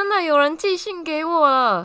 真的有人寄信给我了。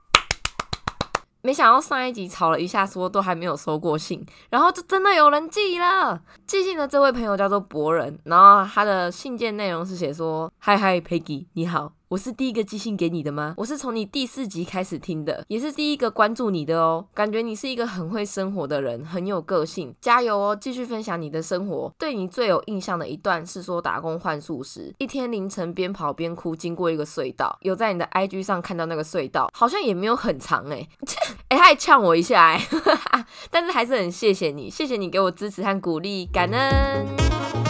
没想到上一集吵了一下，说都还没有收过信，然后就真的有人寄了。寄信的这位朋友叫做博人，然后他的信件内容是写说：嗨嗨，Peggy，你好。我是第一个寄信给你的吗？我是从你第四集开始听的，也是第一个关注你的哦。感觉你是一个很会生活的人，很有个性，加油哦！继续分享你的生活。对你最有印象的一段是说打工换宿时，一天凌晨边跑边哭，经过一个隧道，有在你的 IG 上看到那个隧道，好像也没有很长哎，哎，他还呛我一下哎，但是还是很谢谢你，谢谢你给我支持和鼓励，感恩。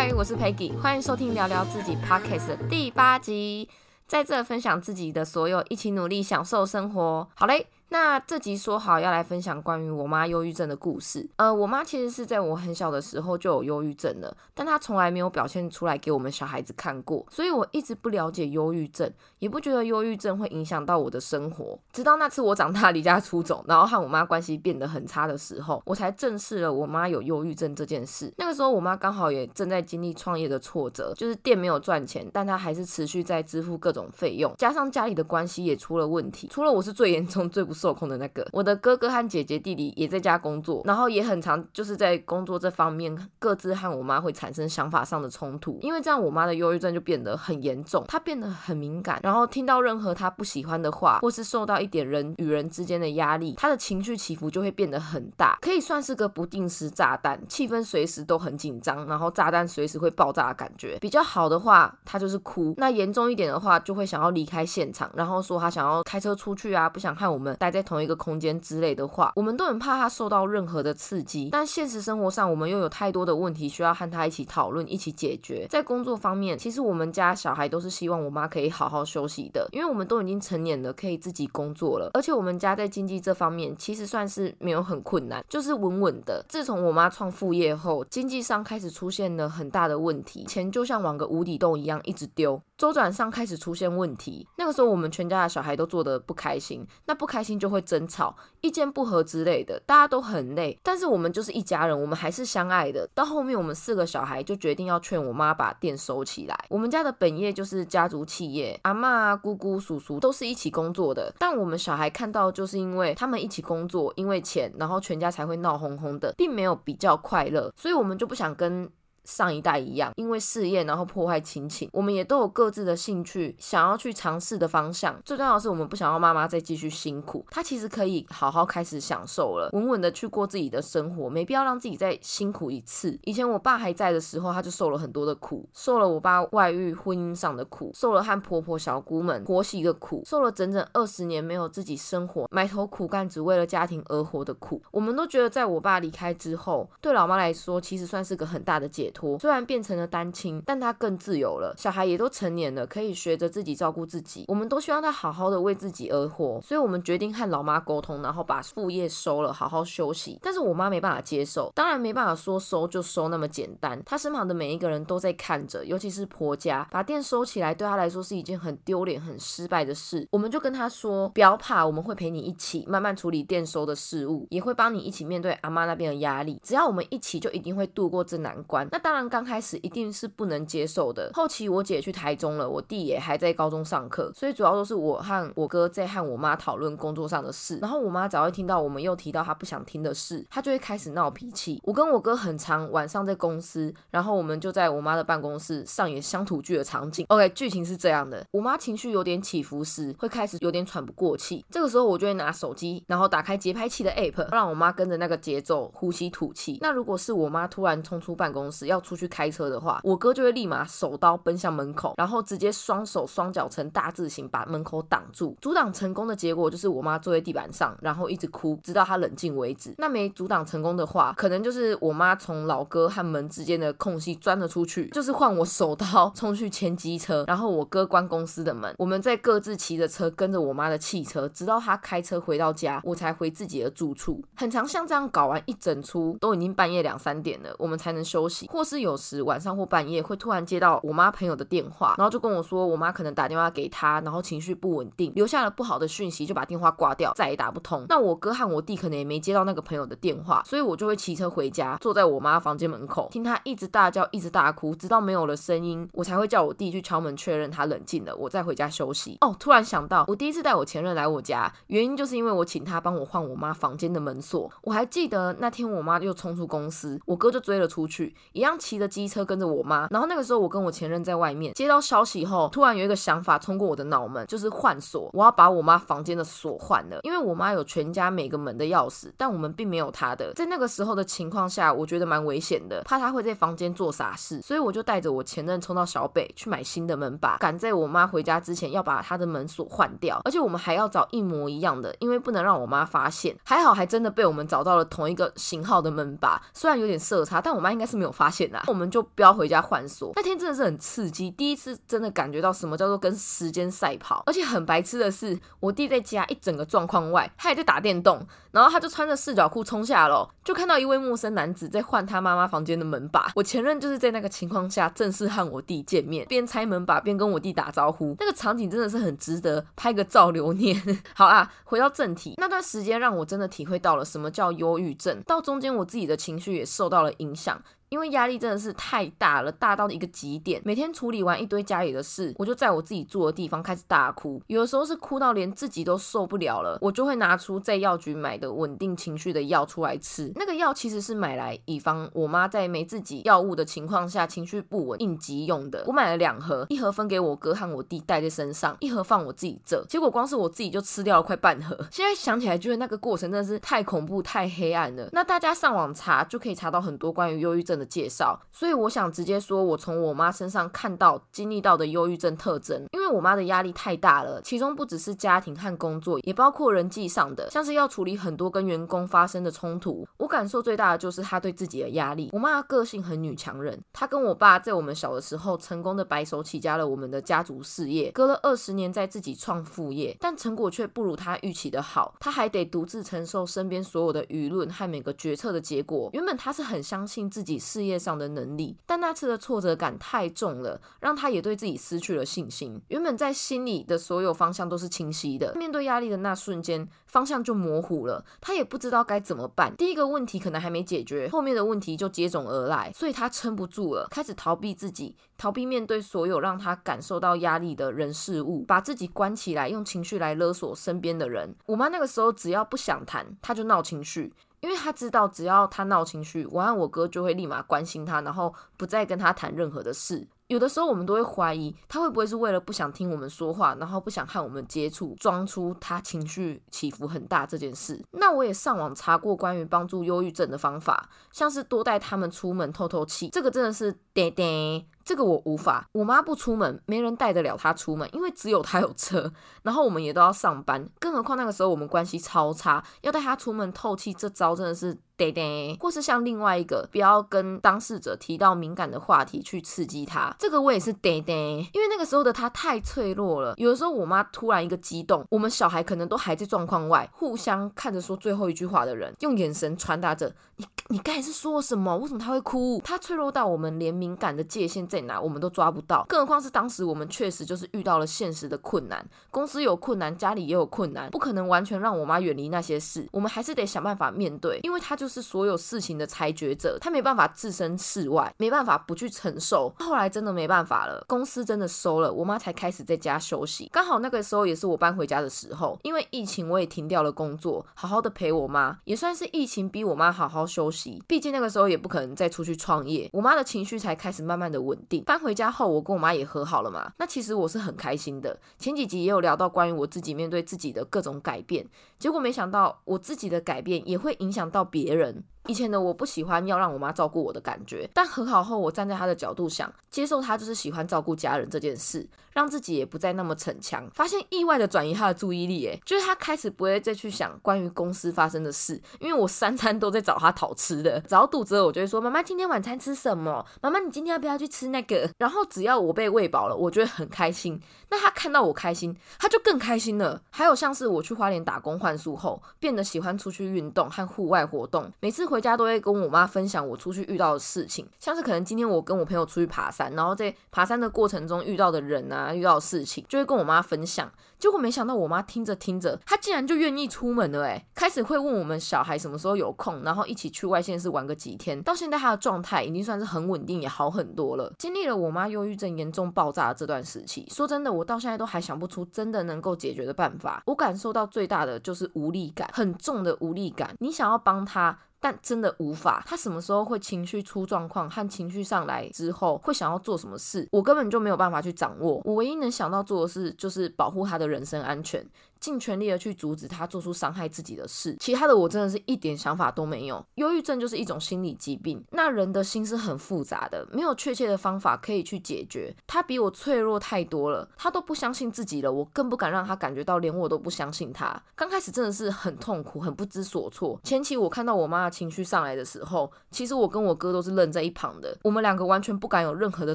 嗨，我是 Peggy，欢迎收听聊聊自己 Podcast 的第八集，在这分享自己的所有，一起努力享受生活。好嘞。那这集说好要来分享关于我妈忧郁症的故事。呃，我妈其实是在我很小的时候就有忧郁症了，但她从来没有表现出来给我们小孩子看过，所以我一直不了解忧郁症，也不觉得忧郁症会影响到我的生活。直到那次我长大离家出走，然后和我妈关系变得很差的时候，我才正视了我妈有忧郁症这件事。那个时候我妈刚好也正在经历创业的挫折，就是店没有赚钱，但她还是持续在支付各种费用，加上家里的关系也出了问题。除了我是最严重、最不受控的那个，我的哥哥和姐姐、弟弟也在家工作，然后也很常就是在工作这方面各自和我妈会产生想法上的冲突，因为这样我妈的忧郁症就变得很严重，她变得很敏感，然后听到任何她不喜欢的话，或是受到一点人与人之间的压力，她的情绪起伏就会变得很大，可以算是个不定时炸弹，气氛随时都很紧张，然后炸弹随时会爆炸的感觉。比较好的话，她就是哭；那严重一点的话，就会想要离开现场，然后说她想要开车出去啊，不想和我们在同一。一个空间之类的话，我们都很怕他受到任何的刺激。但现实生活上，我们又有太多的问题需要和他一起讨论、一起解决。在工作方面，其实我们家小孩都是希望我妈可以好好休息的，因为我们都已经成年了，可以自己工作了。而且我们家在经济这方面其实算是没有很困难，就是稳稳的。自从我妈创副业后，经济上开始出现了很大的问题，钱就像往个无底洞一样一直丢，周转上开始出现问题。那个时候，我们全家的小孩都做的不开心，那不开心就会争。吵、意见不合之类的，大家都很累，但是我们就是一家人，我们还是相爱的。到后面，我们四个小孩就决定要劝我妈把店收起来。我们家的本业就是家族企业，阿妈、姑姑、叔叔都是一起工作的。但我们小孩看到，就是因为他们一起工作，因为钱，然后全家才会闹哄哄的，并没有比较快乐，所以我们就不想跟。上一代一样，因为事业然后破坏亲情，我们也都有各自的兴趣，想要去尝试的方向。最重要的是，我们不想要妈妈再继续辛苦，她其实可以好好开始享受了，稳稳的去过自己的生活，没必要让自己再辛苦一次。以前我爸还在的时候，他就受了很多的苦，受了我爸外遇婚姻上的苦，受了和婆婆小姑们婆媳的苦，受了整整二十年没有自己生活，埋头苦干只为了家庭而活的苦。我们都觉得，在我爸离开之后，对老妈来说，其实算是个很大的解脱。虽然变成了单亲，但他更自由了。小孩也都成年了，可以学着自己照顾自己。我们都希望他好好的为自己而活，所以我们决定和老妈沟通，然后把副业收了，好好休息。但是我妈没办法接受，当然没办法说收就收那么简单。她身旁的每一个人都在看着，尤其是婆家，把店收起来对她来说是一件很丢脸、很失败的事。我们就跟她说，不要怕，我们会陪你一起慢慢处理店收的事物，也会帮你一起面对阿妈那边的压力。只要我们一起，就一定会度过这难关。那当然，刚开始一定是不能接受的。后期我姐去台中了，我弟也还在高中上课，所以主要都是我和我哥在和我妈讨论工作上的事。然后我妈只要一听到我们又提到她不想听的事，她就会开始闹脾气。我跟我哥很长晚上在公司，然后我们就在我妈的办公室上演乡土剧的场景。OK，剧情是这样的：我妈情绪有点起伏时，会开始有点喘不过气。这个时候我就会拿手机，然后打开节拍器的 App，让我妈跟着那个节奏呼吸吐气。那如果是我妈突然冲出办公室要出去开车的话，我哥就会立马手刀奔向门口，然后直接双手双脚成大字形把门口挡住。阻挡成功的结果就是我妈坐在地板上，然后一直哭，直到她冷静为止。那没阻挡成功的话，可能就是我妈从老哥和门之间的空隙钻了出去，就是换我手刀冲去牵机车，然后我哥关公司的门，我们再各自骑着车跟着我妈的汽车，直到她开车回到家，我才回自己的住处。很长，像这样搞完一整出，都已经半夜两三点了，我们才能休息。或是有时晚上或半夜会突然接到我妈朋友的电话，然后就跟我说我妈可能打电话给他，然后情绪不稳定，留下了不好的讯息，就把电话挂掉，再也打不通。那我哥和我弟可能也没接到那个朋友的电话，所以我就会骑车回家，坐在我妈房间门口，听她一直大叫，一直大哭，直到没有了声音，我才会叫我弟去敲门确认她冷静了，我再回家休息。哦，突然想到，我第一次带我前任来我家，原因就是因为我请他帮我换我妈房间的门锁。我还记得那天我妈又冲出公司，我哥就追了出去，一样骑着机车跟着我妈。然后那个时候我跟我前任在外面接到消息以后，突然有一个想法冲过我的脑门，就是换锁，我要把我妈房间的锁换了，因为我妈有全家每个门的钥匙，但我们并没有她的。在那个时候的情况下，我觉得蛮危险的，怕她会在房间做傻事，所以我就带着我前任冲到小北去买新的门把，赶在我妈回家之前要把她的门锁换掉，而且我们还要找一模一样的，因为不能让我妈发现。还好还真的被我们找到了同一个型号的门把，虽然有点色差，但我妈应该是没有发现我们就不要回家换锁。那天真的是很刺激，第一次真的感觉到什么叫做跟时间赛跑，而且很白痴的是，我弟在家一整个状况外，他也在打电动，然后他就穿着四角裤冲下楼，就看到一位陌生男子在换他妈妈房间的门把。我前任就是在那个情况下正式和我弟见面，边拆门把边跟我弟打招呼，那个场景真的是很值得拍个照留念。好啊，回到正题，那段时间让我真的体会到了什么叫忧郁症，到中间我自己的情绪也受到了影响。因为压力真的是太大了，大到一个极点。每天处理完一堆家里的事，我就在我自己住的地方开始大哭。有的时候是哭到连自己都受不了了，我就会拿出在药局买的稳定情绪的药出来吃。那个药其实是买来以防我妈在没自己药物的情况下情绪不稳应急用的。我买了两盒，一盒分给我哥和我弟带在身上，一盒放我自己这。结果光是我自己就吃掉了快半盒。现在想起来，觉得那个过程真的是太恐怖、太黑暗了。那大家上网查就可以查到很多关于忧郁症的介绍，所以我想直接说，我从我妈身上看到、经历到的忧郁症特征。因为我妈的压力太大了，其中不只是家庭和工作，也包括人际上的，像是要处理很多跟员工发生的冲突。我感受最大的就是她对自己的压力。我妈个性很女强人，她跟我爸在我们小的时候成功的白手起家了我们的家族事业，隔了二十年再自己创副业，但成果却不如她预期的好。她还得独自承受身边所有的舆论和每个决策的结果。原本她是很相信自己。事业上的能力，但那次的挫折感太重了，让他也对自己失去了信心。原本在心里的所有方向都是清晰的，面对压力的那瞬间，方向就模糊了。他也不知道该怎么办。第一个问题可能还没解决，后面的问题就接踵而来，所以他撑不住了，开始逃避自己，逃避面对所有让他感受到压力的人事物，把自己关起来，用情绪来勒索身边的人。我妈那个时候只要不想谈，他就闹情绪。因为他知道，只要他闹情绪，我和我哥就会立马关心他，然后不再跟他谈任何的事。有的时候我们都会怀疑，他会不会是为了不想听我们说话，然后不想和我们接触，装出他情绪起伏很大这件事。那我也上网查过关于帮助忧郁症的方法，像是多带他们出门透透气，这个真的是爹爹。这个我无法，我妈不出门，没人带得了她出门，因为只有她有车，然后我们也都要上班，更何况那个时候我们关系超差，要带她出门透气，这招真的是。对对，或是像另外一个，不要跟当事者提到敏感的话题去刺激他。这个我也是对对，因为那个时候的他太脆弱了。有的时候我妈突然一个激动，我们小孩可能都还在状况外，互相看着说最后一句话的人，用眼神传达着你你刚才是说什么？为什么他会哭？他脆弱到我们连敏感的界限在哪我们都抓不到，更何况是当时我们确实就是遇到了现实的困难，公司有困难，家里也有困难，不可能完全让我妈远离那些事，我们还是得想办法面对，因为他就。是所有事情的裁决者，他没办法置身事外，没办法不去承受。后来真的没办法了，公司真的收了，我妈才开始在家休息。刚好那个时候也是我搬回家的时候，因为疫情我也停掉了工作，好好的陪我妈，也算是疫情逼我妈好好休息。毕竟那个时候也不可能再出去创业，我妈的情绪才开始慢慢的稳定。搬回家后，我跟我妈也和好了嘛，那其实我是很开心的。前几集也有聊到关于我自己面对自己的各种改变，结果没想到我自己的改变也会影响到别人。人以前的我不喜欢要让我妈照顾我的感觉，但和好后，我站在她的角度想，接受她就是喜欢照顾家人这件事，让自己也不再那么逞强，发现意外的转移她的注意力，诶，就是她开始不会再去想关于公司发生的事，因为我三餐都在找她讨吃的，只要肚子饿，我就会说妈妈今天晚餐吃什么？妈妈你今天要不要去吃那个？然后只要我被喂饱了，我就会很开心。那她看到我开心，她就更开心了。还有像是我去花莲打工换宿后，变得喜欢出去运动和户外活动，每次回。回家都会跟我妈分享我出去遇到的事情，像是可能今天我跟我朋友出去爬山，然后在爬山的过程中遇到的人啊，遇到的事情，就会跟我妈分享。结果没想到我妈听着听着，她竟然就愿意出门了，诶，开始会问我们小孩什么时候有空，然后一起去外县市玩个几天。到现在她的状态已经算是很稳定，也好很多了。经历了我妈忧郁症严重爆炸的这段时期，说真的，我到现在都还想不出真的能够解决的办法。我感受到最大的就是无力感，很重的无力感。你想要帮她。但真的无法，他什么时候会情绪出状况和情绪上来之后会想要做什么事，我根本就没有办法去掌握。我唯一能想到做的事就是保护他的人身安全。尽全力的去阻止他做出伤害自己的事，其他的我真的是一点想法都没有。忧郁症就是一种心理疾病，那人的心是很复杂的，没有确切的方法可以去解决。他比我脆弱太多了，他都不相信自己了，我更不敢让他感觉到连我都不相信他。刚开始真的是很痛苦，很不知所措。前期我看到我妈的情绪上来的时候，其实我跟我哥都是愣在一旁的，我们两个完全不敢有任何的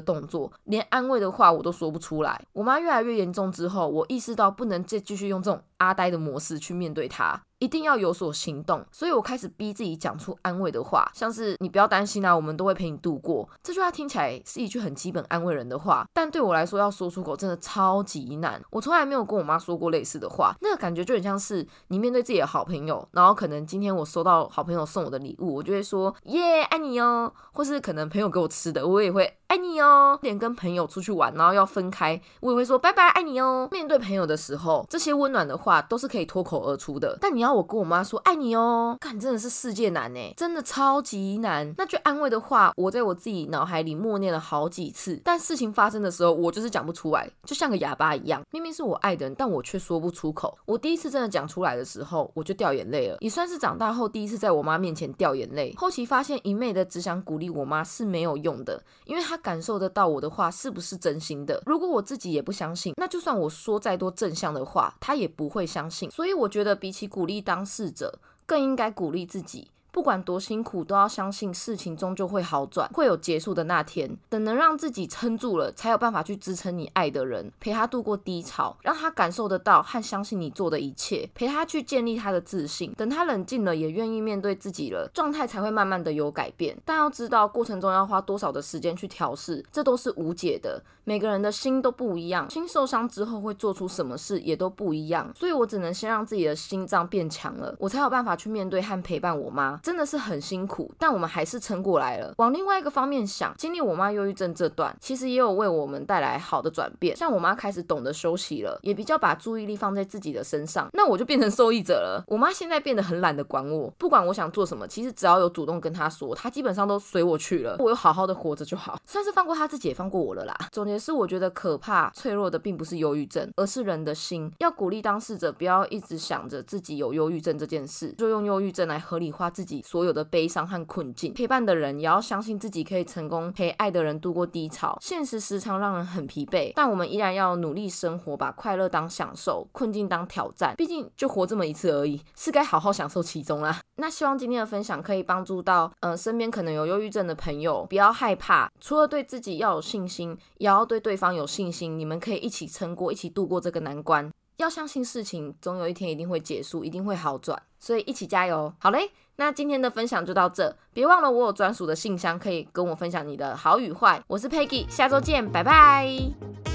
动作，连安慰的话我都说不出来。我妈越来越严重之后，我意识到不能再继续用这种。阿呆的模式去面对他。一定要有所行动，所以我开始逼自己讲出安慰的话，像是你不要担心啊，我们都会陪你度过。这句话听起来是一句很基本安慰人的话，但对我来说要说出口真的超级难。我从来没有跟我妈说过类似的话，那个感觉就很像是你面对自己的好朋友，然后可能今天我收到好朋友送我的礼物，我就会说耶爱你哦，或是可能朋友给我吃的，我也会爱你哦。连跟朋友出去玩，然后要分开，我也会说拜拜爱你哦。面对朋友的时候，这些温暖的话都是可以脱口而出的，但你要。我跟我妈说爱你哦，看真的是世界难哎，真的超级难。那句安慰的话，我在我自己脑海里默念了好几次，但事情发生的时候，我就是讲不出来，就像个哑巴一样。明明是我爱的人，但我却说不出口。我第一次真的讲出来的时候，我就掉眼泪了，也算是长大后第一次在我妈面前掉眼泪。后期发现一昧的只想鼓励我妈是没有用的，因为她感受得到我的话是不是真心的。如果我自己也不相信，那就算我说再多正向的话，她也不会相信。所以我觉得比起鼓励。当事者更应该鼓励自己。不管多辛苦，都要相信事情终究会好转，会有结束的那天。等能让自己撑住了，才有办法去支撑你爱的人，陪他度过低潮，让他感受得到和相信你做的一切，陪他去建立他的自信。等他冷静了，也愿意面对自己了，状态才会慢慢的有改变。但要知道，过程中要花多少的时间去调试，这都是无解的。每个人的心都不一样，心受伤之后会做出什么事也都不一样。所以我只能先让自己的心脏变强了，我才有办法去面对和陪伴我妈。真的是很辛苦，但我们还是撑过来了。往另外一个方面想，经历我妈忧郁症这段，其实也有为我们带来好的转变。像我妈开始懂得休息了，也比较把注意力放在自己的身上，那我就变成受益者了。我妈现在变得很懒得管我，不管我想做什么，其实只要有主动跟她说，她基本上都随我去了。我有好好的活着就好，算是放过她自己，也放过我了啦。总也是，我觉得可怕脆弱的并不是忧郁症，而是人的心。要鼓励当事者不要一直想着自己有忧郁症这件事，就用忧郁症来合理化自己所有。的悲伤和困境，陪伴的人也要相信自己可以成功陪爱的人度过低潮。现实时常让人很疲惫，但我们依然要努力生活，把快乐当享受，困境当挑战。毕竟就活这么一次而已，是该好好享受其中啦。那希望今天的分享可以帮助到呃身边可能有忧郁症的朋友，不要害怕，除了对自己要有信心，也要对对方有信心。你们可以一起撑过，一起度过这个难关。要相信事情总有一天一定会结束，一定会好转。所以一起加油，好嘞！那今天的分享就到这，别忘了我有专属的信箱，可以跟我分享你的好与坏。我是 Peggy，下周见，拜拜。